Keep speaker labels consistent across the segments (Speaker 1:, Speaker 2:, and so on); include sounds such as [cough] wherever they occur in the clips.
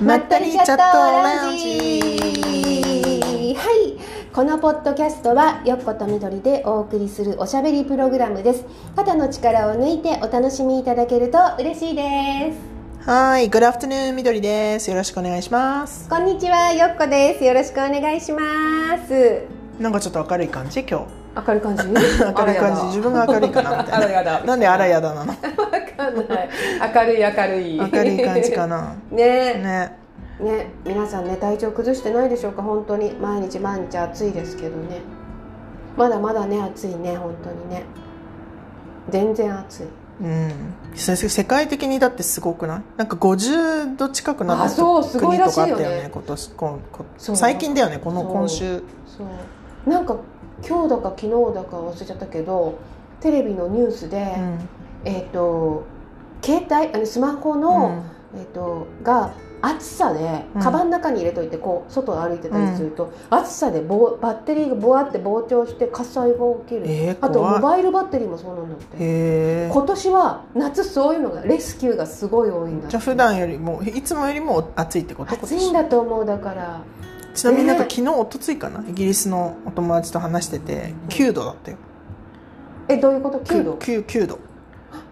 Speaker 1: まったりチャットラウンジ
Speaker 2: はいこのポッドキャストはよっことみどりでお送りするおしゃべりプログラムです肩の力を抜いてお楽しみいただけると嬉しいです
Speaker 1: はい、Good afternoon みどりです。よろしくお願いします。
Speaker 2: こんにちはよっこですよろしくお願いします
Speaker 1: なんかちょっと明るい感じ今
Speaker 2: 明るい感じ [laughs]
Speaker 1: 日。明るい感じ。自分が明るいかなみたいな。[laughs]
Speaker 2: あらやだ [laughs]
Speaker 1: なんであらやだなの？
Speaker 2: 明るい明るい。
Speaker 1: 明るい感じかな。[laughs]
Speaker 2: ね。
Speaker 1: ね。
Speaker 2: ね。皆さんね体調崩してないでしょうか？本当に。毎日毎日暑いですけどね。まだまだね暑いね本当にね。全然暑い。
Speaker 1: うん。せ世界的にだってすごくない？なんか50度近くなった国とかあったよね今年こんこ
Speaker 2: そう。
Speaker 1: 最近だよねこの今週。
Speaker 2: そう。なんか今日だか昨日だか忘れちゃったけどテレビのニュースで、
Speaker 1: うん
Speaker 2: えっ、と携帯あのスマホの、えっとが暑さで
Speaker 1: うん。
Speaker 2: カバンの中に入れといてこう外を歩いてたりすると、暑さでぼバッテリーがぼわって膨張して火災が起きる、
Speaker 1: えー
Speaker 2: あとモバイルバッテリーもそうなんだって。今年は夏そういうのがレスキューがすごい多いんだ
Speaker 1: じゃあ普段よりもいつもよりも暑いってこと？
Speaker 2: 暑いんだと思うだから。
Speaker 1: ちなみになんか
Speaker 2: ね
Speaker 1: 昨日おとついかな？イギリスのお友達と話してて9度だったよ。
Speaker 2: えどういうこと？9度
Speaker 1: ？9, 9度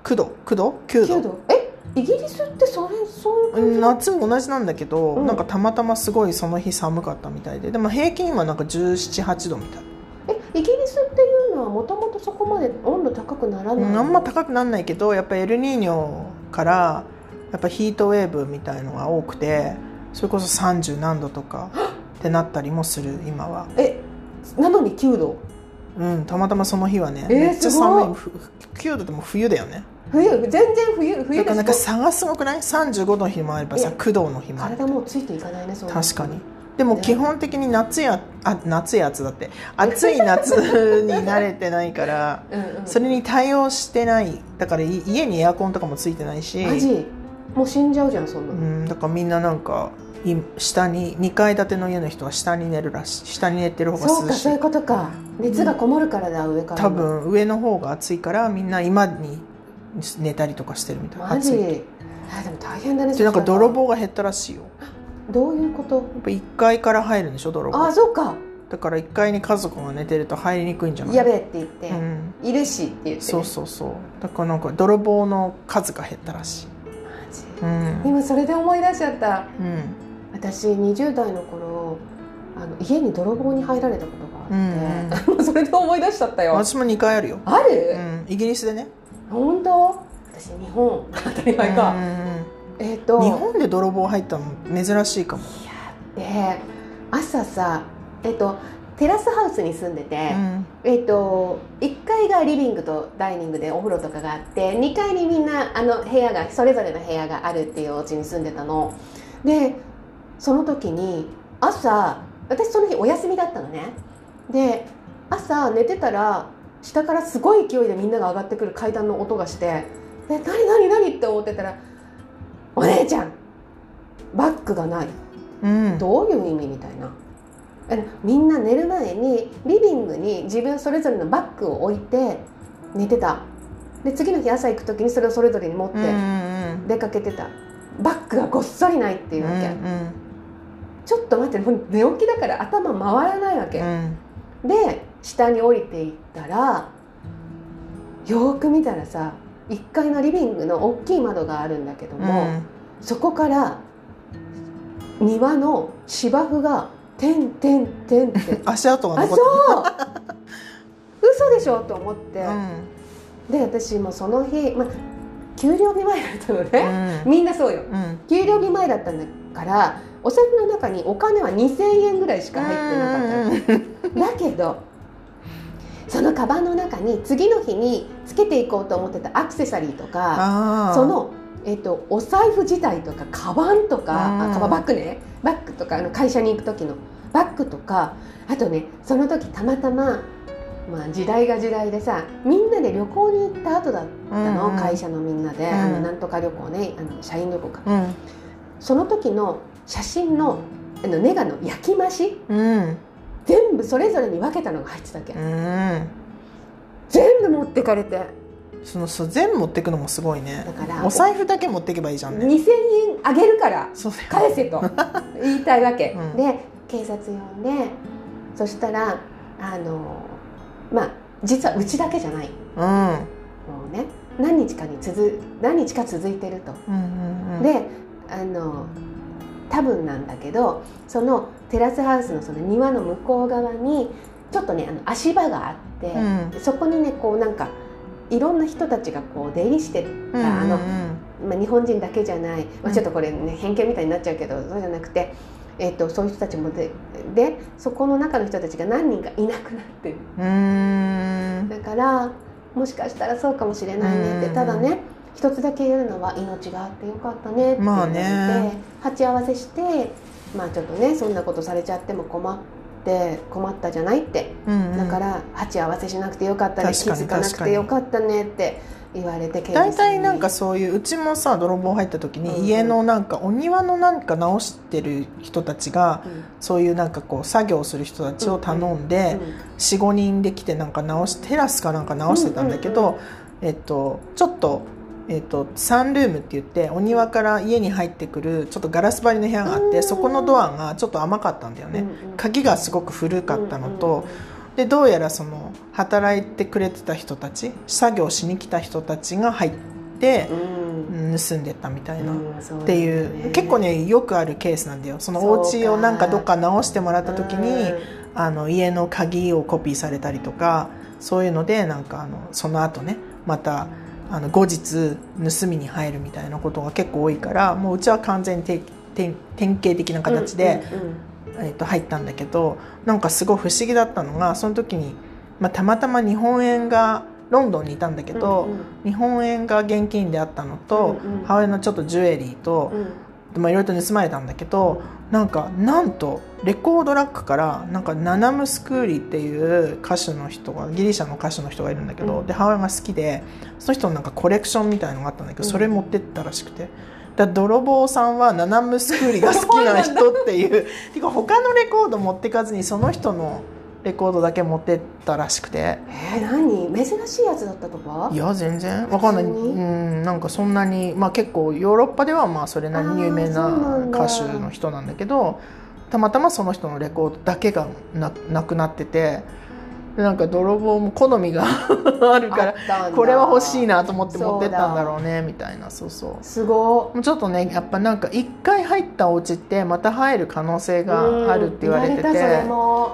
Speaker 1: 9度9度？9度。
Speaker 2: 9度。えイギリスってそれそういう
Speaker 1: 夏も同じなんだけど、
Speaker 2: うん。
Speaker 1: なんかたまたますごいその日寒かったみたいで。でも平均はなんか1718度みたい。
Speaker 2: えイギリスっていうのはもともとそこまで温度高くならない、
Speaker 1: うんあんま高くなんないけどやっぱエルニーニョからやっぱヒートウェーブみたいのが多くてそれこそ30何度とかってなったりもする今は。
Speaker 2: えなのに9度？
Speaker 1: うんたまたまその日はね、
Speaker 2: えー
Speaker 1: めっちゃ寒い。ふ9度でも冬だよね
Speaker 2: 冬全然冬冬
Speaker 1: だからなんか
Speaker 2: です
Speaker 1: 差がすごくない？35度の日もあればさ
Speaker 2: いや
Speaker 1: 9度の日もある。
Speaker 2: 体もうついていかないねそう
Speaker 1: 確かに。でも
Speaker 2: ね
Speaker 1: 基本的に夏やあ夏やつだって。暑い夏に慣れてないから [laughs]
Speaker 2: うんうん。
Speaker 1: それに対応してない。だからい家にエアコンとかもついてないし。
Speaker 2: マジ？もう死んじゃうじゃんそんな
Speaker 1: う
Speaker 2: の、
Speaker 1: ん、だからみんななんかい下に2階建ての家の人は下に寝るらしい。下に寝てる方が涼しい。
Speaker 2: そうかそういうことか。熱がこもるからだ、上から
Speaker 1: 多
Speaker 2: も
Speaker 1: 分上の方が暑いからみんな今に寝たりとかしてるみたい
Speaker 2: マジ？
Speaker 1: 暑
Speaker 2: あでも大変だね
Speaker 1: でなんか泥棒が減ったらしいよ。
Speaker 2: どういうこと？
Speaker 1: やっぱ1階から入るんでしょ泥棒。
Speaker 2: あそうか。
Speaker 1: だから1階に家族が寝てると入りにくいんじゃない？
Speaker 2: やべえって言って、
Speaker 1: うん、
Speaker 2: いるしって言って、
Speaker 1: そうそうそう。だからなんか泥棒の数が減ったらしい。
Speaker 2: マ
Speaker 1: うん。
Speaker 2: ジ今それで思い出しちゃった。
Speaker 1: うん。
Speaker 2: 私20代の頃あの家に泥棒に入られたことがあって、[laughs] それで思い出しちゃったよ。
Speaker 1: 私も2回あるよ、
Speaker 2: ある、
Speaker 1: うん、イギリスでね
Speaker 2: 本当？私日本。当たり前か、えっ、と。
Speaker 1: 日本で泥棒入ったの珍しいかも、
Speaker 2: で朝さえっ、とテラスハウスに住んでて、
Speaker 1: うん。
Speaker 2: えっ、と1階がリビングとダイニングでお風呂とかがあって2階にみんなあの部屋がそれぞれの部屋があるっていうお家に住んでたの。でその時に朝私その日お休みだったのね。で朝寝てたら下からすごい勢いでみんなが上がってくる階段の音がしてで何何何？って思ってたら「お姉ちゃんバッグがない」
Speaker 1: うん。
Speaker 2: どういう意味？みたいな。みんな寝る前にリビングに自分それぞれのバッグを置いて寝てた。で次の日朝行く時にそれをそれぞれに持っ
Speaker 1: うんうん
Speaker 2: て
Speaker 1: うん。
Speaker 2: 出かけてた、バッグがごっそりないっていうわけ、
Speaker 1: うん。
Speaker 2: ちょっと待ってもう寝起きだから頭回らないわけ、
Speaker 1: うん。
Speaker 2: で下に降りていったらよーく見たらさ1階のリビングの大きい窓があるんだけど
Speaker 1: うん。
Speaker 2: も、そこから庭の芝生が「てんてんてん」って。[laughs]
Speaker 1: 足跡が
Speaker 2: あ
Speaker 1: 残
Speaker 2: そう。
Speaker 1: って
Speaker 2: 嘘でしょと思って、
Speaker 1: る
Speaker 2: で私もその日、まあ、給料日前だったの
Speaker 1: うん。
Speaker 2: ね、みんなそうよ。
Speaker 1: うん。
Speaker 2: 給料日前だったんだからお財布の中にお金は2000円ぐらいしか入ってなかっただけどそのカバンの中に次の日につけていこうと思ってたアクセサリーとかその、えっとお財布自体とかカバンとか、
Speaker 1: うん。
Speaker 2: あカバンバッグね。バッグとかあの会社に行く時のバッグとかあとねその時たまたま、まあ、時代が時代でさみんなで旅行に行った後だったの、
Speaker 1: うんうん。
Speaker 2: 会社のみんなで、
Speaker 1: うん。
Speaker 2: あのなんとか旅行ね。あの社員旅行か。
Speaker 1: うん。
Speaker 2: その時の写真のあのネガの焼き増し
Speaker 1: うん
Speaker 2: 全部それぞれに分けたのが入ってたわけ、
Speaker 1: うん。
Speaker 2: 全部持ってかれて。
Speaker 1: そのそう全部持ってくのもすごいね。
Speaker 2: だから
Speaker 1: お財布だけ持ってけばいいじゃんね。
Speaker 2: 2000円あげるから返せと [laughs] 言いたいわけ、
Speaker 1: うん。
Speaker 2: で警察呼んでそしたらあのまあ実はうちだけじゃない。
Speaker 1: うん。
Speaker 2: もうね何日かに続何日か続いてると、
Speaker 1: うんうんうん。
Speaker 2: であの多分なんだけどそのテラスハウスのその庭の向こう側にちょっとねあの足場があって、
Speaker 1: うん。
Speaker 2: そこにねこうなんかいろんな人たちがこう出入りしてた、
Speaker 1: うんうん
Speaker 2: あのまあ、日本人だけじゃない、まあ、
Speaker 1: うん。
Speaker 2: ちょっとこれね偏見みたいになっちゃうけどそうじゃなくて、えっとそういう人たちもででそこの中の人たちが何人かいなくなってる。だからもしかしたらそうかもしれないねって、
Speaker 1: うん。
Speaker 2: ただね一つだけ言えるのは命があってよかったねって言われて、
Speaker 1: まあね。
Speaker 2: 鉢合わせしてまあちょっとねそんなことされちゃっても困って困ったじゃないって。
Speaker 1: うんうん。
Speaker 2: だから鉢合わせしなくてよかったね気づかなくてよかったねって言われて
Speaker 1: 大体なんかそういううちもさ泥棒入った時
Speaker 2: うんうん。
Speaker 1: に家のなんかお庭のなんか直してる人たちが
Speaker 2: うん。
Speaker 1: そういうなんかこう作業する人たちを頼んで45人で来てなんか直しテラスかなんか直してたんだけ
Speaker 2: うん
Speaker 1: どえっとちょっとえっとサンルームって言ってお庭から家に入ってくるちょっとガラス張りの部屋があっ
Speaker 2: うん。
Speaker 1: てそこのドアがちょっと甘かったんだよね。
Speaker 2: うんうん。
Speaker 1: 鍵がすごく古かったのとでどうやらその働いてくれてた人たち作業しに来た人たちが入って盗んでったみたいな。っていう結構ねよくあるケースなんだよ。そのお家をなんかどっか直してもらった時にあの家の鍵をコピーされたりとかそういうのでなんかあのその後ねまたあの後日盗みに入るみたいなことが結構多いからもううちは完全に典型的な形で、えー、と入ったんだけどなんかすごい不思議だったのがその時に、まあ、たまたま日本円がロンドンにいたんだけど、
Speaker 2: うんうん。
Speaker 1: 日本円が現金であったのと、
Speaker 2: うんうん。
Speaker 1: 母親のちょっとジュエリーと、
Speaker 2: うん
Speaker 1: まあ、いろいろと盗まれたんだけどなんかなんとレコードラックからなんかナナムスクーリっていう歌手の人がギリシャの歌手の人がいるんだけど、
Speaker 2: うん。
Speaker 1: で母親が好きでその人のなんかコレクションみたいのがあったんだけど、
Speaker 2: うん。
Speaker 1: それ持ってったらしくて。だ泥棒さんはナナムスクーリが好きな人っていう。[laughs] てか他のレコード持ってかずにその人のレコードだけ持ってったらしくて。
Speaker 2: えー、何？珍しいやつだったとか？
Speaker 1: いや全然。わかんない。うんなんかそんなにまあ結構ヨーロッパではまあそれなりに有名
Speaker 2: な
Speaker 1: 歌手の人なんだけどたまたまその人のレコードだけがななくなっててでなんか泥棒も好みが [laughs] あるから
Speaker 2: ら
Speaker 1: これは欲しいなと思って持ってったんだ
Speaker 2: う
Speaker 1: ろうねみたいな。そうそう。
Speaker 2: すご
Speaker 1: もうちょっとねやっぱなんか一回入ったお家ってまた入る可能性があるって言われてて、
Speaker 2: 確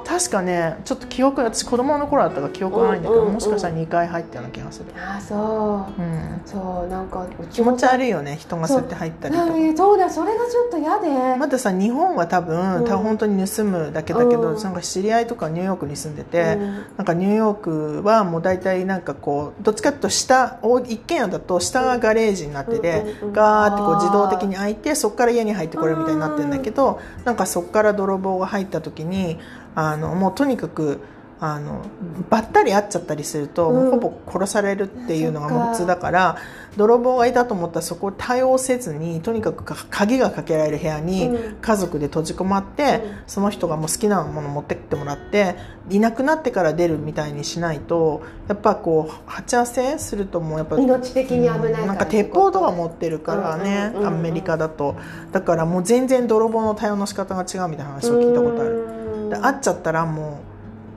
Speaker 1: 確かねちょっと記憶私子供の頃だったから記憶がないんだけど、もしかしたら2回入ったような気がする、
Speaker 2: ああそう。
Speaker 1: うん、
Speaker 2: そうなんか
Speaker 1: 気持ち
Speaker 2: い
Speaker 1: 悪いよね人がそうやって入ったりとか。
Speaker 2: そう。だそれがちょっと嫌で、
Speaker 1: またさ日本は多分、
Speaker 2: うん。
Speaker 1: 本当に盗むだけだけど、
Speaker 2: うん。
Speaker 1: なんか知り合いとかニューヨークに住んでて、
Speaker 2: うん
Speaker 1: なんかニューヨークはもう大体なんかこうどっちかっていうと下お一軒家だと下がガレージになってて、ガーってこう自動的に開いてそこから家に入ってこれるみたいになってるんだけどなんかそこから泥棒が入った時にあのもうとにかくあのばったり会っちゃったりすると、
Speaker 2: うん。
Speaker 1: ほぼ殺されるっていうのが普通だから泥棒がいたと思ったらそこを対応せずにとにかくか鍵がかけられる部屋に
Speaker 2: うん。
Speaker 1: 家族で閉じ込まって、
Speaker 2: うん。
Speaker 1: その人がもう好きなもの持ってってもらっていなくなってから出るみたいにしないとやっぱこう鉢合わせするともうやっぱ
Speaker 2: 命的に危ない
Speaker 1: なんか鉄砲とか持ってるからね、アメリカだと。だからもう全然泥棒の対応の仕方が違うみたいな話を聞いたことある。
Speaker 2: る
Speaker 1: で会っちゃったらもう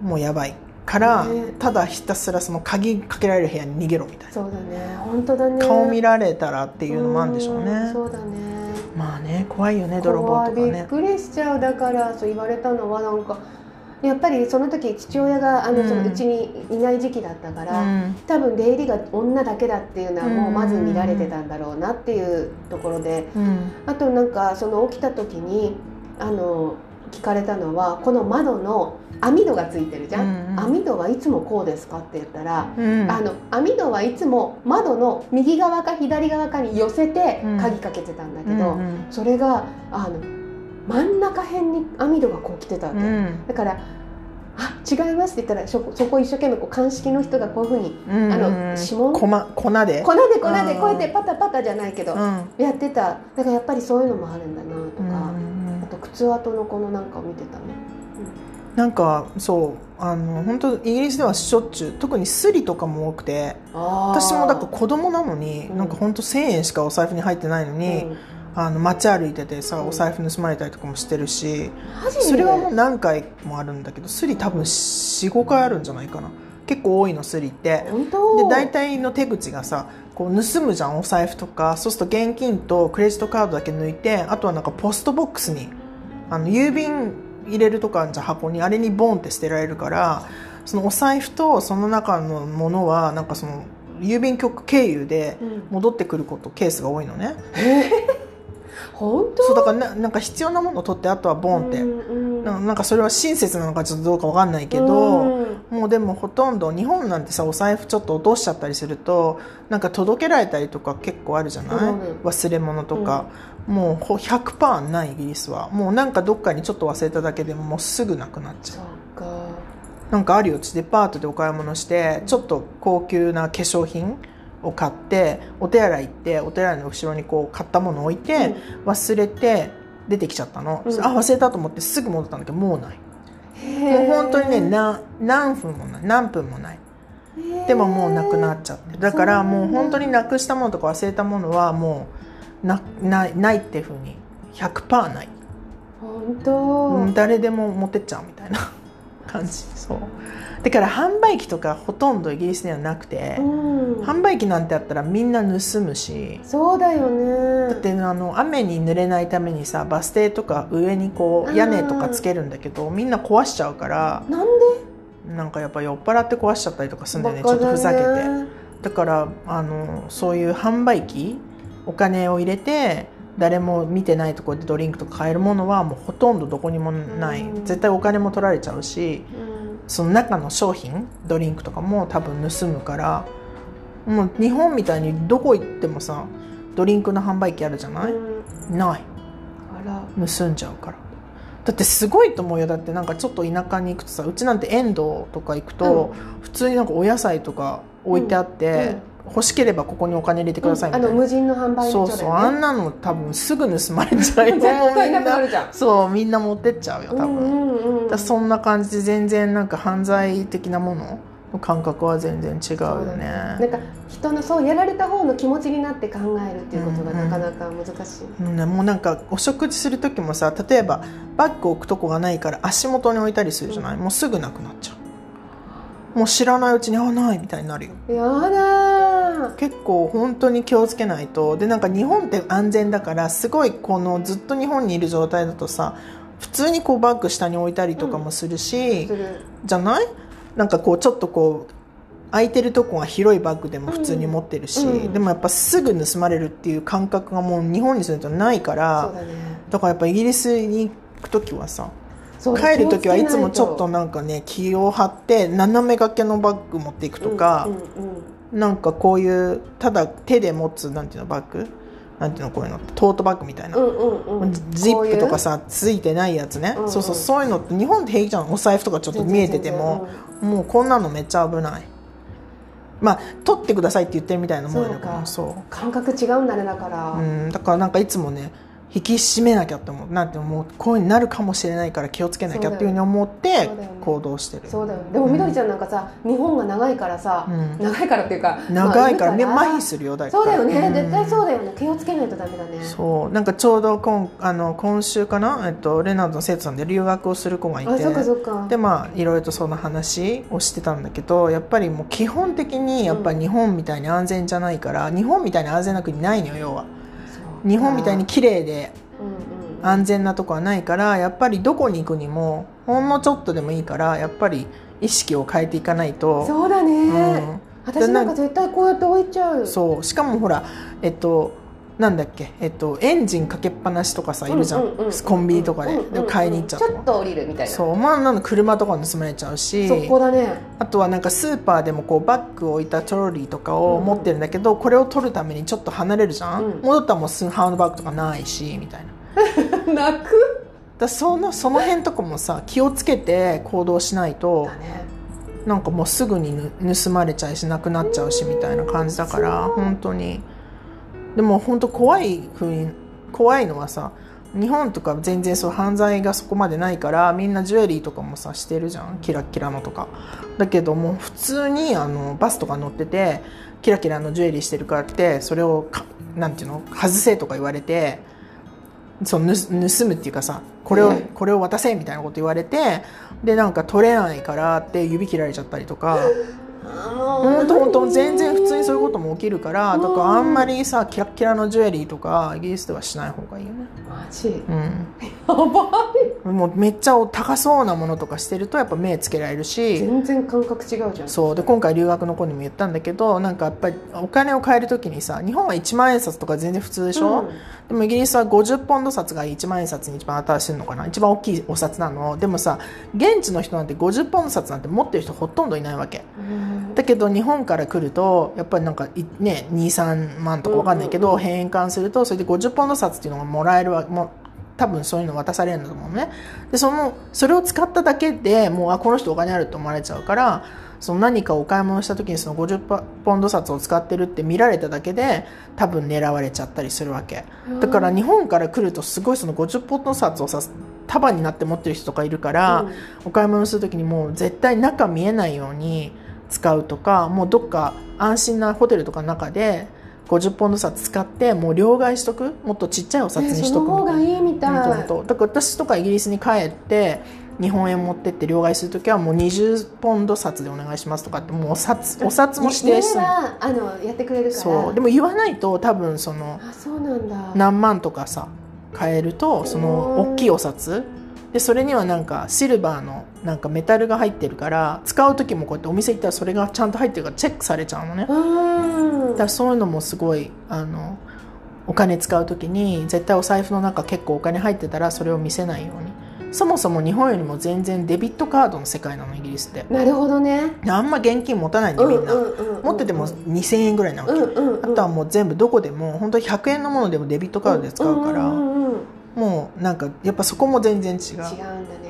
Speaker 1: もうやばいから、
Speaker 2: ね。
Speaker 1: ただひたすらその鍵かけられる部屋に逃げろみたいな。
Speaker 2: そうだね。本当だね。
Speaker 1: 顔見られたらっていうのもあるんでしょうね。
Speaker 2: んそうだね。
Speaker 1: まあね怖いよね泥棒とか
Speaker 2: 怖い。びっ
Speaker 1: ね
Speaker 2: くりしちゃう。だからそう言われたのはなんかやっぱりその時父親があの
Speaker 1: うん。
Speaker 2: そのうちにいない時期だったから、
Speaker 1: うん。
Speaker 2: 多分出入りが女だけだっていうのはもうまず見られて
Speaker 1: うん
Speaker 2: たんだろうなっていうところで。
Speaker 1: うん。
Speaker 2: あとなんかその起きた時にあの聞かれたのはこの窓の網戸がついてるじゃん、
Speaker 1: うんうん。
Speaker 2: 網戸はいつもこうですかって言ったら、
Speaker 1: うん
Speaker 2: あの網戸はいつも窓の右側か左側かに寄せて
Speaker 1: うん。
Speaker 2: 鍵かけてたんだけ
Speaker 1: うん
Speaker 2: ど、
Speaker 1: うん。
Speaker 2: それがあの真ん中辺に網戸がこう来てたわけ、
Speaker 1: うん。
Speaker 2: だから「あ違います」って言ったらそこそこ一生懸命こう鑑識の人がこういうふうに
Speaker 1: うん
Speaker 2: あの指紋？
Speaker 1: 粉で？
Speaker 2: 粉で粉で
Speaker 1: うん。
Speaker 2: こうやってパタパタじゃないけど
Speaker 1: うん。
Speaker 2: やってた。だからやっぱりそういうのもあるんだなとか、
Speaker 1: うん
Speaker 2: あと靴跡のこのなんかを見てたね。
Speaker 1: なんかそうあの本当イギリスではしょっちゅう特にスリとかも多くて私
Speaker 2: 私
Speaker 1: もだから子供なのに、
Speaker 2: うん。
Speaker 1: なんか本当1000円しかお財布に入ってないのに、あの街歩いててさ
Speaker 2: うん。
Speaker 1: お財布盗まれたりとかもしてるし、それはもう何回もあるんだけどスリ多分45回あるんじゃないかな。結構多いのスリって。
Speaker 2: 本当？
Speaker 1: で大体の手口がさこう盗むじゃんお財布とか。そうすると現金とクレジットカードだけ抜いてあとはなんかポストボックスにあの郵便入れるとかじゃん箱にあれにボンって捨てられるからそのお財布とその中のものはなんかその郵便局経由で
Speaker 2: うん。
Speaker 1: 戻ってくることケースが多いのね。[laughs]
Speaker 2: 本当？
Speaker 1: そうだからななんか必要なものを取ってあとはボンって、
Speaker 2: うんうん
Speaker 1: ななんかそれは親切なのかちょっとどうかわかんないけど、
Speaker 2: うん。
Speaker 1: もうでもほとんど日本なんてさお財布ちょっと落としちゃったりするとなんか届けられたりとか結構あるじゃない、
Speaker 2: うん。
Speaker 1: 忘れ物とか、もうほ100%ないイギリスは。もうなんかどっかにちょっと忘れただけでももうすぐなくなっちゃ
Speaker 2: そう
Speaker 1: なんかあるよ私デパートでお買い物してちょっと高級な化粧品を買ってお手洗い行ってお手洗いの後ろにこう買ったものを置いて、忘れて出てきちゃったの、
Speaker 2: うん。
Speaker 1: あ忘れたと思ってすぐ戻ったんだけどもうない。も
Speaker 2: も
Speaker 1: う本当にねな何分もない。何分もない。でももうなくなっちゃって。だからもう本当になくしたものとか忘れたものはもうなないないっていうふうに100%ない、
Speaker 2: 本当、
Speaker 1: うん、誰でも持ってっちゃうみたいな [laughs] 感じ。そう。だから販売機とかほとんどイギリスにはなくて、
Speaker 2: うん。
Speaker 1: 販売機なんてあったらみんな盗むし
Speaker 2: そうだよね。
Speaker 1: だってあの雨に濡れないためにさバス停とか上にこ
Speaker 2: う
Speaker 1: うん。屋根とかつけるんだけどみんな壊しちゃうから
Speaker 2: なん
Speaker 1: なんかやっぱ酔っ払って壊しちゃったりとかするんだ
Speaker 2: で
Speaker 1: よね。ちょっとふざけて。
Speaker 2: だ
Speaker 1: からあのそういう販売機お金を入れて誰も見てないところでドリンクとか買えるものはもうほとんどどこにもない、
Speaker 2: うん。
Speaker 1: 絶対お金も取られちゃうし
Speaker 2: うん。
Speaker 1: その中の商品ドリンクとかも多分盗むからもう日本みたいにどこ行ってもさドリンクの販売機あるじゃない、
Speaker 2: うん。
Speaker 1: ない。盗んじゃうから。だってすごいと思うよ。だってなんかちょっと田舎に行くとさうちなんて遠藤とか行くと、普通になんかお野菜とか置いてあって、欲しければここにお金入れてくださいみ
Speaker 2: あ
Speaker 1: たいな、
Speaker 2: の無人の販売
Speaker 1: そうそうあんなの多分すぐ盗まれちゃうよ [laughs]
Speaker 2: 絶対なくなるじゃん。
Speaker 1: そうみんな持ってっちゃうよ多分、
Speaker 2: うんうんうん。
Speaker 1: そんな感じで全然なんか犯罪的なものの感覚は全然違うよね。
Speaker 2: なんか人のそうやられた方の気持ちになって考えるっていうことが
Speaker 1: うんうん。
Speaker 2: なかなか難しい、
Speaker 1: うんねもうなんかお食事する時もさ例えばバッグ置くとこがないから足元に置いたりするじゃない、もうすぐなくなっちゃう。もう知らないうちにあないみたいになるよ。
Speaker 2: やだー
Speaker 1: 結構本当に気をつけないと。でなんか日本って安全だからすごいこのずっと日本にいる状態だとさ普通にこうバッグ下に置いたりとかもするし、
Speaker 2: する。
Speaker 1: じゃない？なんかこうちょっとこう空いてるとこが広いバッグでも普通に持ってるし、
Speaker 2: うんうん。
Speaker 1: でもやっぱすぐ盗まれるっていう感覚がもう日本に住んでるとないから
Speaker 2: ね。
Speaker 1: だからやっぱイギリスに行く時はさ帰る時はいつもちょっと。なんかね気を張って斜め掛けのバッグ持っていくとか、
Speaker 2: うんうんうん
Speaker 1: なんかこういうただ手で持つなんていうのバッグ？なんていうのこういうのトートバッグみたいな、
Speaker 2: うんうんうん。
Speaker 1: ジップとか
Speaker 2: さ
Speaker 1: さついてないやつね、
Speaker 2: うんうん。
Speaker 1: そうそうそういうのって日本って平気じゃん。お財布とかちょっと見えてても、もうこんなのめっちゃ危ない。まあ取ってくださいって言ってるみたいなもんやけど
Speaker 2: そう
Speaker 1: そ
Speaker 2: 感覚違うんだねだから、
Speaker 1: う、うん、だからなんかいつもね引き締めなきゃって思うなんてもうこういうになるかもしれないから気をつけなきゃっていうふうに思って行動してる。
Speaker 2: そうだよね。でもみどりちゃんなんかさ、日本が長いからさ、
Speaker 1: うん。
Speaker 2: 長いからっていうか
Speaker 1: 長いからね、
Speaker 2: まあ
Speaker 1: 麻痺するよだ
Speaker 2: そうだよね、
Speaker 1: ん。
Speaker 2: 絶対そうだよね。気をつけないとダメだね。
Speaker 1: そうなんかちょうど今あの今週かな、えっと、レナードの生徒さんで留学をする子がいて
Speaker 2: あそっかそっか。
Speaker 1: でまあいろいろとその話をしてたんだけどやっぱりもう基本的にやっぱり日本みたいに安全じゃないから、日本みたいに安全な国ないのよ要は日本みたいに綺麗で安全なとこはないからやっぱりどこに行くにもほんのちょっとでもいいからやっぱり意識を変えていかないと。
Speaker 2: そうだね、
Speaker 1: うん。
Speaker 2: 私なんか絶対こうやって置いちゃう。
Speaker 1: そう。しかもほらえっとなんだっけ、えっと、エンジンかけっぱなしとかさいるじゃん,、
Speaker 2: ううう
Speaker 1: コンビニとかで,、
Speaker 2: うんうんうん。
Speaker 1: で買いに行っちゃう
Speaker 2: ちょっと降りるみたいな。
Speaker 1: そう。まあなの車とか盗まれちゃうし。
Speaker 2: そこだね。
Speaker 1: あとはなんかスーパーでもこうバッグを置いたトロリーとかを持ってるんだけど、これを取るためにちょっと離れるじゃん、
Speaker 2: うん。
Speaker 1: 戻ったらもうスハンドバッグとかないしみたいな。[laughs]
Speaker 2: 泣く？
Speaker 1: だそのその辺とかもさ気をつけて行動しないと
Speaker 2: だね。
Speaker 1: なんかもうすぐにぬ盗まれちゃうしなくなっちゃうしみたいな感じだから本当にでも本当怖いふうに怖いのはさ日本とか全然そう犯罪がそこまでないからみんなジュエリーとかもさしてるじゃん。キラッキラのとか。だけども普通にあのバスとか乗っててキラキラのジュエリーしてるからってそれをかなんていうの外せとか言われてそうぬ盗むっていうかさこれを、
Speaker 2: うん。
Speaker 1: これを渡せみたいなこと言われてでなんか取れないからって指切られちゃったりとか本当本当全然普通にそういうことも起きるからだからあんまりさキラッキラのジュエリーとかイギリスではしない方がいいよ。ね。
Speaker 2: マジ？
Speaker 1: うん。
Speaker 2: やばい。
Speaker 1: もうめっちゃ高そうなものとかしてるとやっぱ目つけられるし。
Speaker 2: 全然感覚違うじゃん。
Speaker 1: そう。で今回留学の子にも言ったんだけどなんかやっぱりお金を変える時にさ日本は1万円札とか全然普通でしょ、
Speaker 2: うん。
Speaker 1: でもイギリスは50ポンド札が1万円札に一番新しいのかな？一番大きいお札なの。でもさ現地の人なんて50ポンド札なんて持ってる人ほとんどいないわけ。
Speaker 2: うん
Speaker 1: だけど日本から来るとやっぱりなんかいね23万とかわかんないけど、返還するとそれで50ポンド札っていうのがもらえるわもう多分そういうの渡されるんだと思うね。でそのそれを使っただけでもうあこの人お金あると思われちゃうからその何かお買い物した時にその50ポンド札を使ってるって見られただけで多分狙われちゃったりするわけ。だから日本から来るとすごいその50ポンド札をさ束になって持ってる人とかいるから、
Speaker 2: うん。
Speaker 1: お買い物する時にもう絶対中見えないように使うとかもうどっか安心なホテルとかの中で50ポンド札使ってもう両替しとく？もっとちっちゃいお札にしとく？
Speaker 2: その方がいいみたい。
Speaker 1: だから私とかイギリスに帰って日本円持ってって両替する時はもう20ポンド札でお願いしますとかってもうお札お札も指定して
Speaker 2: あのやってくれるから。
Speaker 1: そう。でも言わないと多分その
Speaker 2: あそうなんだ。
Speaker 1: 何万とかさ買えるとその大きいお札。でそれにはなんかシルバーのなんかメタルが入ってるから使う時もこうやってお店行ったらそれがちゃんと入ってるからチェックされちゃうのね。
Speaker 2: うん。
Speaker 1: だからそういうのもすごいあのお金使う時に絶対お財布の中結構お金入ってたらそれを見せないように。そもそも日本よりも全然デビットカードの世界なのイギリスって。
Speaker 2: なるほどね。
Speaker 1: あんま現金持たないんでみんな、持ってても2000円ぐらいなわけ、あとはもう全部どこでも本当に100円のものでもデビットカードで使うから、もうなんかやっぱそこも全然違う。
Speaker 2: 違うんだね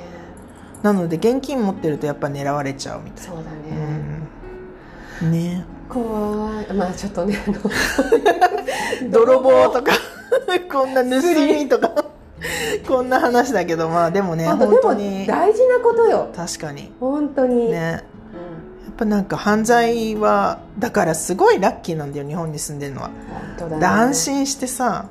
Speaker 1: なので現金持ってるとやっぱ狙われちゃうみたい
Speaker 2: そうだ
Speaker 1: な、
Speaker 2: ね、
Speaker 1: うん、ね。
Speaker 2: 怖い。まあちょっとねあの [laughs]
Speaker 1: 泥棒。とか [laughs] こんな盗みとかこんな話だけどまあでもね本当に。
Speaker 2: 大事なことよ。
Speaker 1: 確かに。
Speaker 2: 本当に、
Speaker 1: ね。やっぱなんか犯罪はだからすごいラッキーなんだよ日本に住んでるのは、
Speaker 2: 本当だね。
Speaker 1: 安心してさ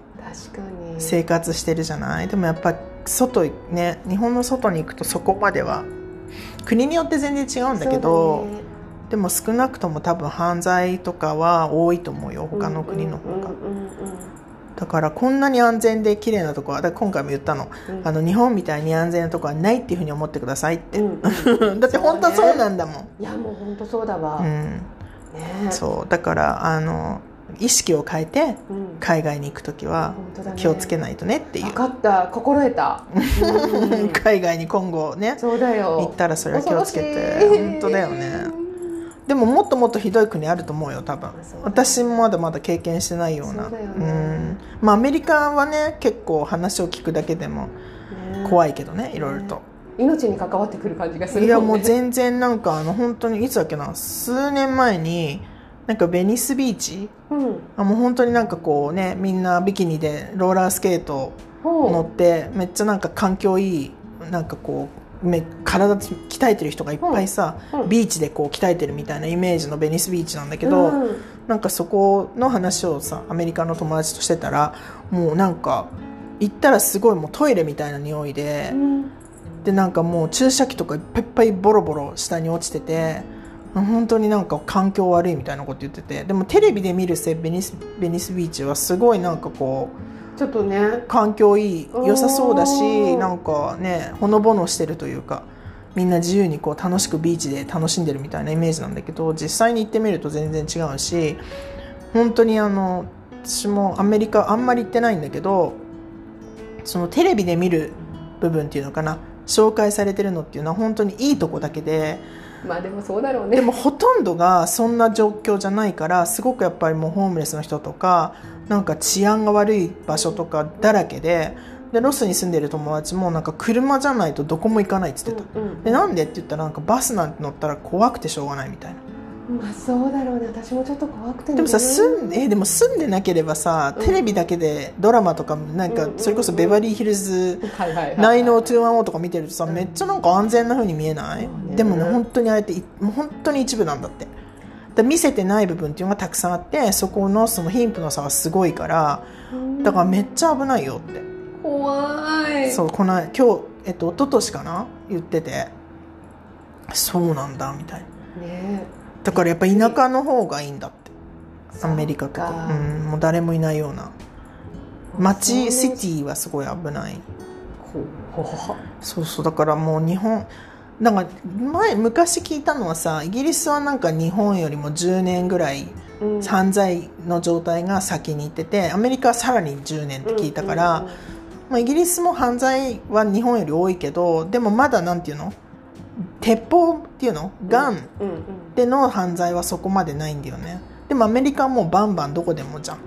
Speaker 2: 確かに。
Speaker 1: 生活してるじゃない？でもやっぱ外ね日本の外に行くとそこまでは国によって全然違うんだけど
Speaker 2: ね。
Speaker 1: でも少なくとも多分犯罪とかは多いと思うよ他の国の方が、だからこんなに安全で綺麗なとこはだ今回も言ったの,、
Speaker 2: うん。
Speaker 1: あの日本みたいに安全なとこはないっていうふうに思ってくださいって、
Speaker 2: うんうん [laughs]
Speaker 1: だって本当そうなんだもん。
Speaker 2: いやもう本当そうだわ、
Speaker 1: う
Speaker 2: ね。
Speaker 1: ん、そう。だからあの意識を変えて
Speaker 2: うん。
Speaker 1: 海外に行く時は気をつけないとねっていう、
Speaker 2: 分かった。心得た、うん。[laughs]
Speaker 1: 海外に今後ね
Speaker 2: そうだよ。
Speaker 1: 行ったらそれは気をつけて。本当だよね。でももっともっとひどい国あると思うよ多分。
Speaker 2: ね。
Speaker 1: 私もまだまだ経験してないような。
Speaker 2: そう
Speaker 1: ん。まあアメリカはね結構話を聞くだけでも
Speaker 2: ね。
Speaker 1: 怖いけどねいろいろと、
Speaker 2: 命に関わってくる感じがする。
Speaker 1: いやもう
Speaker 2: ね
Speaker 1: 全然なんかあの本当にいつだっけな数年前になんかベニスビーチ？
Speaker 2: うん。
Speaker 1: あもう本当になんかこうねみんなビキニでローラースケート乗ってめっちゃなんか環境いいなんかこうめ体鍛えてる人がいっぱいさ、
Speaker 2: うん。うん。
Speaker 1: ビーチでこう鍛えてるみたいなイメージのベニスビーチなんだけど、
Speaker 2: うん。
Speaker 1: なんかそこの話をさアメリカの友達としてたらもうなんか行ったらすごいもうトイレみたいな匂いで、
Speaker 2: うん。
Speaker 1: でなんかもう注射器とかいっぱいいっぱいボロボロ下に落ちてて本当になんか環境悪いみたいなこと言っててでもテレビで見るせベニスベニスビーチはすごいなんかこう
Speaker 2: ちょっとね。
Speaker 1: 環境いい良さそうだしなんかねほのぼのしてるというかみんな自由にこう楽しくビーチで楽しんでるみたいなイメージなんだけど実際に行ってみると全然違うし本当にあの私もアメリカあんまり行ってないんだけどそのテレビで見る部分っていうのかな紹介されてるのっていうのは本当にいいとこだけで
Speaker 2: まあでもそうだろうね。
Speaker 1: でもほとんどがそんな状況じゃないからすごくやっぱりもうホームレスの人とかなんか治安が悪い場所とかだらけででロスに住んでる友達もなんか車じゃないとどこも行かないって言ってた、
Speaker 2: うんうん
Speaker 1: でなんでって言ったらなんかバスなんて乗ったら怖くてしょうがないみたいな
Speaker 2: まあそうだろうね。私もちょっと怖くてね。
Speaker 1: でもさ住んえでも住んでなければさ
Speaker 2: うん。
Speaker 1: テレビだけでドラマとかなんか
Speaker 2: うん。うん
Speaker 1: それこそベバリーヒルズ内能210とか見てるとさめっちゃなんか安全な風に見えない？
Speaker 2: そうね。
Speaker 1: でもね本当にあれっていもう本当に一部なんだって。だ見せてない部分っていうのがたくさんあってそこのその貧富の差がすごいからだからめっちゃ危ないよって。
Speaker 2: 怖い。
Speaker 1: そうこの今日、えっと、一昨年かな？言ってて。そうなんだみたいな。
Speaker 2: ね
Speaker 1: だからやっぱ田舎の方がいいんだって。アメリカとか。うん、もう誰もいないような。街シテ
Speaker 2: ィ
Speaker 1: ィはすごい危ない。
Speaker 2: 怖
Speaker 1: そうそう。だからもう日本なんか前昔聞いたのはさイギリスはなんか日本よりも10年ぐらい
Speaker 2: うん。
Speaker 1: 犯罪の状態が先に行っててアメリカはさらに10年って聞いたから、まあ、イギリスも犯罪は日本より多いけどでもまだなんていうの？鉄砲っていうの？ガン。での犯罪はそこまでないんだよね。でもアメリカはもうバンバンどこでもじゃん。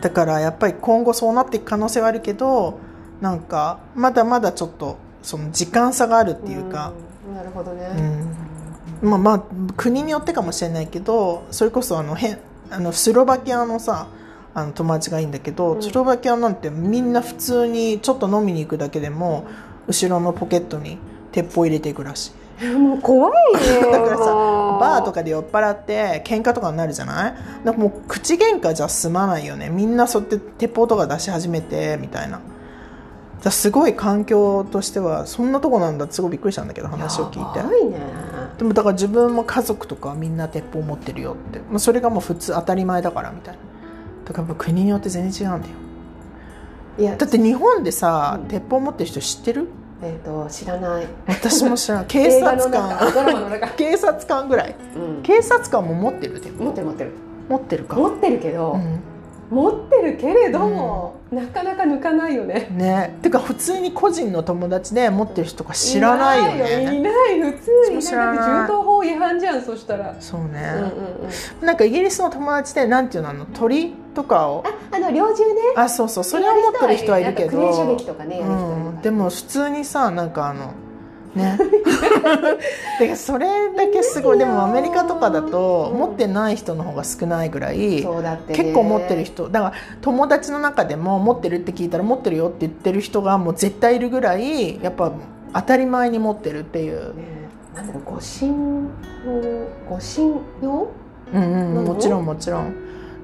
Speaker 1: だからやっぱり今後そうなっていく可能性はあるけどなんかまだまだちょっとその時間差があるっていうか、
Speaker 2: うん。なるほどね、
Speaker 1: うん。まあまあ国によってかもしれないけどそれこそあのへあのスロバキアのさあの友達がいいんだけど、
Speaker 2: うん。
Speaker 1: スロバキアなんてみんな普通にちょっと飲みに行くだけでも後ろのポケットに鉄砲入れていくらしい。
Speaker 2: もう怖いね [laughs]
Speaker 1: だからさバーとかで酔っ払って喧嘩とかになるじゃない？なんかもう口喧嘩じゃ済まないよね。みんなそうやって鉄砲とか出し始めてみたいな。だすごい環境としてはそんなとこなんだすごいびっくりしたんだけど話を聞いて。
Speaker 2: いね。
Speaker 1: でもだから自分も家族とかはみんな鉄砲持ってるよって、まあ、それがもう普通当たり前だからみたいな。だからやっぱ国によって全然違うんだよ。
Speaker 2: いや
Speaker 1: だって日本でさ、
Speaker 2: うん。
Speaker 1: 鉄砲持ってる人知ってる？
Speaker 2: えっ、と知らない。
Speaker 1: 私も知らない警察官。警察官ぐらい。
Speaker 2: うん、
Speaker 1: 警察官も持ってる鉄砲
Speaker 2: 持ってる持ってる。
Speaker 1: 持ってるか？
Speaker 2: 持ってるけど、
Speaker 1: うん。
Speaker 2: 持ってるけれども、なかなか抜かないよね。
Speaker 1: ね。てか普通に個人の友達で持ってる人とか知らないよ
Speaker 2: いない
Speaker 1: ね
Speaker 2: いない。普通に。
Speaker 1: ない
Speaker 2: 銃刀法違反じゃんそしたら、
Speaker 1: そうね、
Speaker 2: うんうんうん、
Speaker 1: なんかイギリスの友達でなんていうの？あの鳥？とかを。
Speaker 2: ああの猟銃ね。
Speaker 1: あそうそう。それは持ってる人はいるけど。
Speaker 2: ね
Speaker 1: でも普通にさなんかあのね。[laughs] でそれだけすごい。でもアメリカとかだと
Speaker 2: うん
Speaker 1: 持ってない人の方が少ないぐらい結構持ってる人。だから友達の中でも持ってるって聞いたら持ってるよって言ってる人がもう絶対いるぐらいやっぱ当たり前に持ってるっていう、
Speaker 2: ね。なんだろう護身用護身用
Speaker 1: うんうん、もちろんもちろん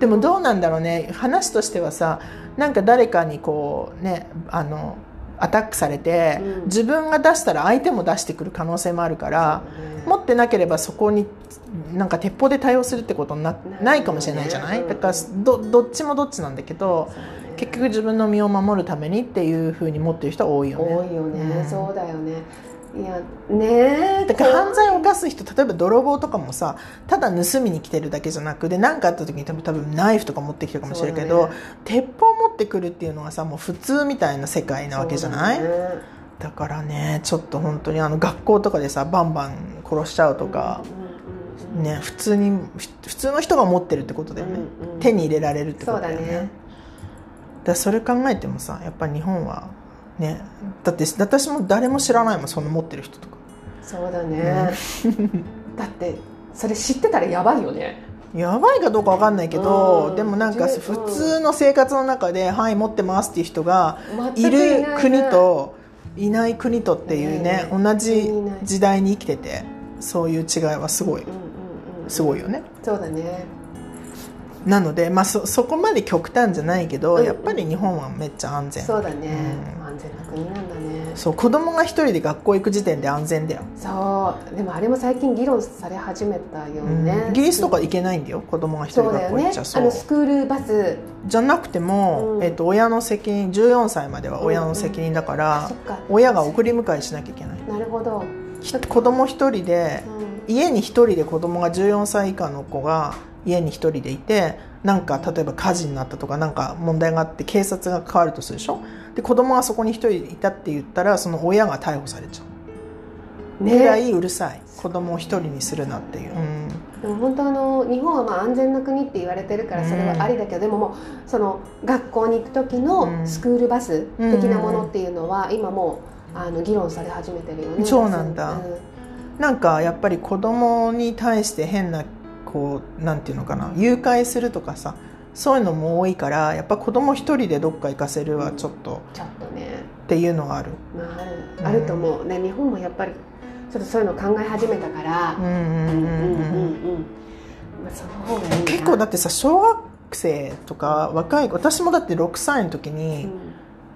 Speaker 1: でもどうなんだろうね。話としてはさなんか誰かにこうねあのアタックされて、
Speaker 2: うん。
Speaker 1: 自分が出したら相手も出してくる可能性もあるから、持ってなければそこになんか鉄砲で対応するってことなないかもしれないじゃない、
Speaker 2: うん。
Speaker 1: だからどどっちもどっちなんだけど結局自分の身を守るためにっていうふうに持ってる人は多いよね。
Speaker 2: 多いよね、
Speaker 1: うん。
Speaker 2: そうだよねいやねえ
Speaker 1: だから犯罪を犯す人例えば泥棒とかもさただ盗みに来てるだけじゃなくで何かあった時に多分多分ナイフとか持ってきてるかもしれないけど、
Speaker 2: ね。
Speaker 1: 鉄砲持ってくるっていうのはさもう普通みたいな世界なわけじゃない？だ,、からねちょっと本当にあの学校とかでさバンバン殺しちゃうとか、ね普通にふ普通の人が持ってるってことだよね、
Speaker 2: うんうん
Speaker 1: 手に入れられるってことだよね。
Speaker 2: だね。
Speaker 1: だからそれ考えてもさやっぱ日本はね。だって私も誰も知らないもんそんな持ってる人とか。
Speaker 2: そうだね、だってそれ知ってたらやばいよね。
Speaker 1: やばいかどうかわかんないけど、
Speaker 2: うん。
Speaker 1: でもなんか普通の生活の中で「はい持ってます」っていう人がいる国といない国とっていうね
Speaker 2: うん。
Speaker 1: 同じ時代に生きててそういう違いはすごい
Speaker 2: うんうんうん。
Speaker 1: すごいよね。
Speaker 2: そうだね。
Speaker 1: なので、まあ、そそこまで極端じゃないけど、
Speaker 2: うん。
Speaker 1: やっぱり日本はめっちゃ安全。
Speaker 2: そうだね、
Speaker 1: うん。
Speaker 2: 安全な国なんだね。
Speaker 1: そう子供が一人で学校行く時点で安全だよ、
Speaker 2: そう。でもあれも最近議論され始めたよ
Speaker 1: うん。
Speaker 2: ね、
Speaker 1: イギリスとか行けないんだよ。子供が一人学校行っちゃ
Speaker 2: あのスクールバス。
Speaker 1: じゃなくても、
Speaker 2: うん。
Speaker 1: えっと親の責任14歳までは親の責任だから、
Speaker 2: あそっか。
Speaker 1: 親が送り迎えしなきゃいけない。
Speaker 2: なるほど、
Speaker 1: ひ子供一人で
Speaker 2: うん。
Speaker 1: 家に一人で子供が14歳以下の子が家に一人でいてなんか例えば火事になったとかなんか問題があって警察が関わるとするでしょ？で子供がそこに一人いたって言ったらその親が逮捕されちゃう。ぐら
Speaker 2: ね
Speaker 1: いうるさい。子供を一人にするなっていう、うん。
Speaker 2: でも本当あの日本はまあ安全な国って言われてるからそれはありだけど、でももうその学校に行く時
Speaker 1: う
Speaker 2: の
Speaker 1: ん。
Speaker 2: スクールバス的なものっていうのは今もうあの議論され始めてるよね
Speaker 1: そうなんだ。
Speaker 2: うん。
Speaker 1: なんかやっぱり子供に対して変なこうなんていうのかな。誘拐するとかさそういうのも多いからやっぱ子供一人でどっか行かせるはちょっと。
Speaker 2: ちょっとね。
Speaker 1: っていうのはある。
Speaker 2: まあ、あるあると思う、ね日本もやっぱりちょっとそういうの考え始めたから。
Speaker 1: うんうんうんうん
Speaker 2: うん。うんうんまあその方がいいな。
Speaker 1: 結構だってさ小学生とか若い子私もだって6歳の時
Speaker 2: う
Speaker 1: に
Speaker 2: ん。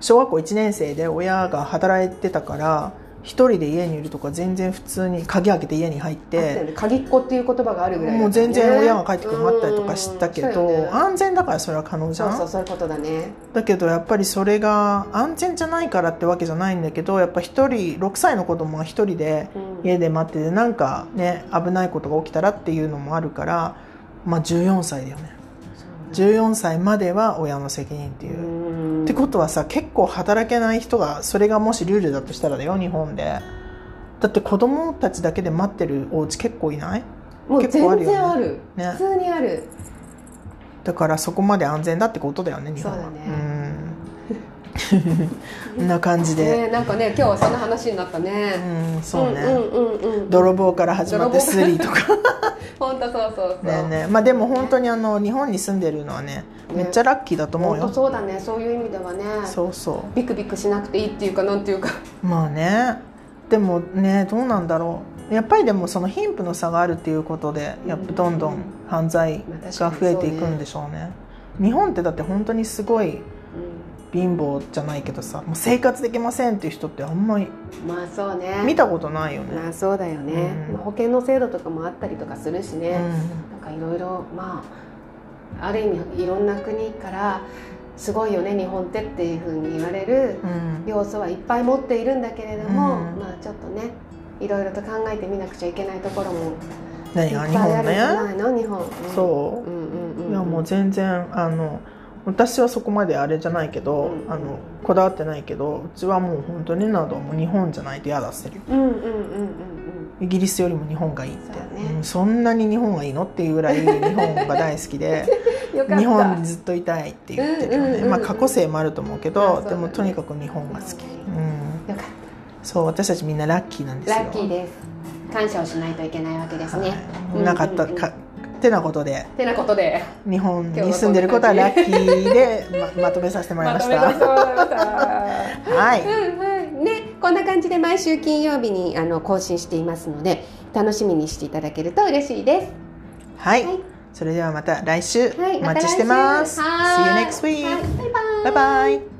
Speaker 1: 小学校1年生で親が働いてたから一人で家にいるとか全然普通に鍵開けて家に入って
Speaker 2: ね。鍵っ子っていう言葉があるぐらいだ
Speaker 1: もう全然親が帰ってくるの待ったりとかしたけど
Speaker 2: ね
Speaker 1: 安全だからそれは可能じゃ
Speaker 2: そうんそうそういうことだね。
Speaker 1: だけどやっぱりそれが安全じゃないからってわけじゃないんだけどやっぱ一人6歳の子供が一人で
Speaker 2: うん。
Speaker 1: 家で待っててなんかね危ないことが起きたらっていうのもあるからまあ14歳だよね14歳までは親の責任っていう。う、
Speaker 2: ん。
Speaker 1: ってことはさ結構働けない人がそれがもしルールだとしたらだよ日本で。だって子供たちだけで待ってるお家結構いない？
Speaker 2: もう
Speaker 1: 結構あるよね。
Speaker 2: 全然ある。
Speaker 1: ね。
Speaker 2: 普通にある。
Speaker 1: だからそこまで安全だってことだよね日本は。
Speaker 2: そうだね。[laughs]
Speaker 1: な感じで、
Speaker 2: ねなんかね今日はそんな話になったね。
Speaker 1: うんそうね、
Speaker 2: うんうんうんうん
Speaker 1: 泥棒から始まってスリとか
Speaker 2: 本当そうそうそう。
Speaker 1: ねえね。えまあでも本当にあの日本に住んでるのはねめっちゃラッキーだと思うよ、
Speaker 2: 本当そうだね。そういう意味ではね。
Speaker 1: そうそ
Speaker 2: ビクビクしなくていいっていうかなんていうか。
Speaker 1: うまあね。でもねどうなんだろう。やっぱりでもその貧富の差があるっていうことでやっぱどんどん犯罪が増えていくんでしょうね。日本ってだって本当にすごい貧乏じゃないけどさもう生活できませんっていう人ってあんまり
Speaker 2: まあそうね。
Speaker 1: 見たことないよね、
Speaker 2: まあそうだよね、
Speaker 1: うん。
Speaker 2: まあ保険の制度とかもあったりとかするしね、
Speaker 1: うん。
Speaker 2: なんかいろいろまあある意味いろんな国からすごいよね日本ってっていうふうに言われる
Speaker 1: うん。
Speaker 2: 要素はいっぱい持っているんだけれども、
Speaker 1: うん。
Speaker 2: まあちょっとねいろいろと考えてみなくちゃいけないところもいっ
Speaker 1: 何が
Speaker 2: ぱいあるん
Speaker 1: 日本ね。
Speaker 2: じゃないの？日本、うん。
Speaker 1: そう。
Speaker 2: うんうんうん、
Speaker 1: いやもう全然あの私はそこまであれじゃないけど、
Speaker 2: うん。
Speaker 1: あのこだわってないけどうちはもう本当になどもう。日本じゃないと嫌だってる
Speaker 2: うんうんうんうん
Speaker 1: イギリスよりも日本がいいって。
Speaker 2: ね。
Speaker 1: うんそんなに日本がいいのっていうぐらい日本が大好きで [laughs] 日本にずっといたいって言ってるよね、
Speaker 2: うんうんうんうん。
Speaker 1: まあ過去性もあると思うけ
Speaker 2: まあそうだね。
Speaker 1: どでもとにかく日本が好き、うん、
Speaker 2: よかっ
Speaker 1: そう私たちみんなラッキーなんですよ。
Speaker 2: たラッキーです。感謝をしないといけないわけですね、
Speaker 1: はい、なかった。
Speaker 2: うんうんうん
Speaker 1: かってなことで。
Speaker 2: てなことで。
Speaker 1: 日本に住んでることはラッキーでま [laughs] まとめさせてもらいました。
Speaker 2: まとめさせてもらいました。
Speaker 1: はい、
Speaker 2: ね、こんな感じで毎週金曜日にあの更新していますので楽しみにしていただけると嬉しいです。
Speaker 1: はい、
Speaker 2: はい。
Speaker 1: それではまた来週
Speaker 2: はい、
Speaker 1: お待ちしてます。
Speaker 2: また来週
Speaker 1: See you next week.
Speaker 2: はい。バイバイ。
Speaker 1: バイバイ。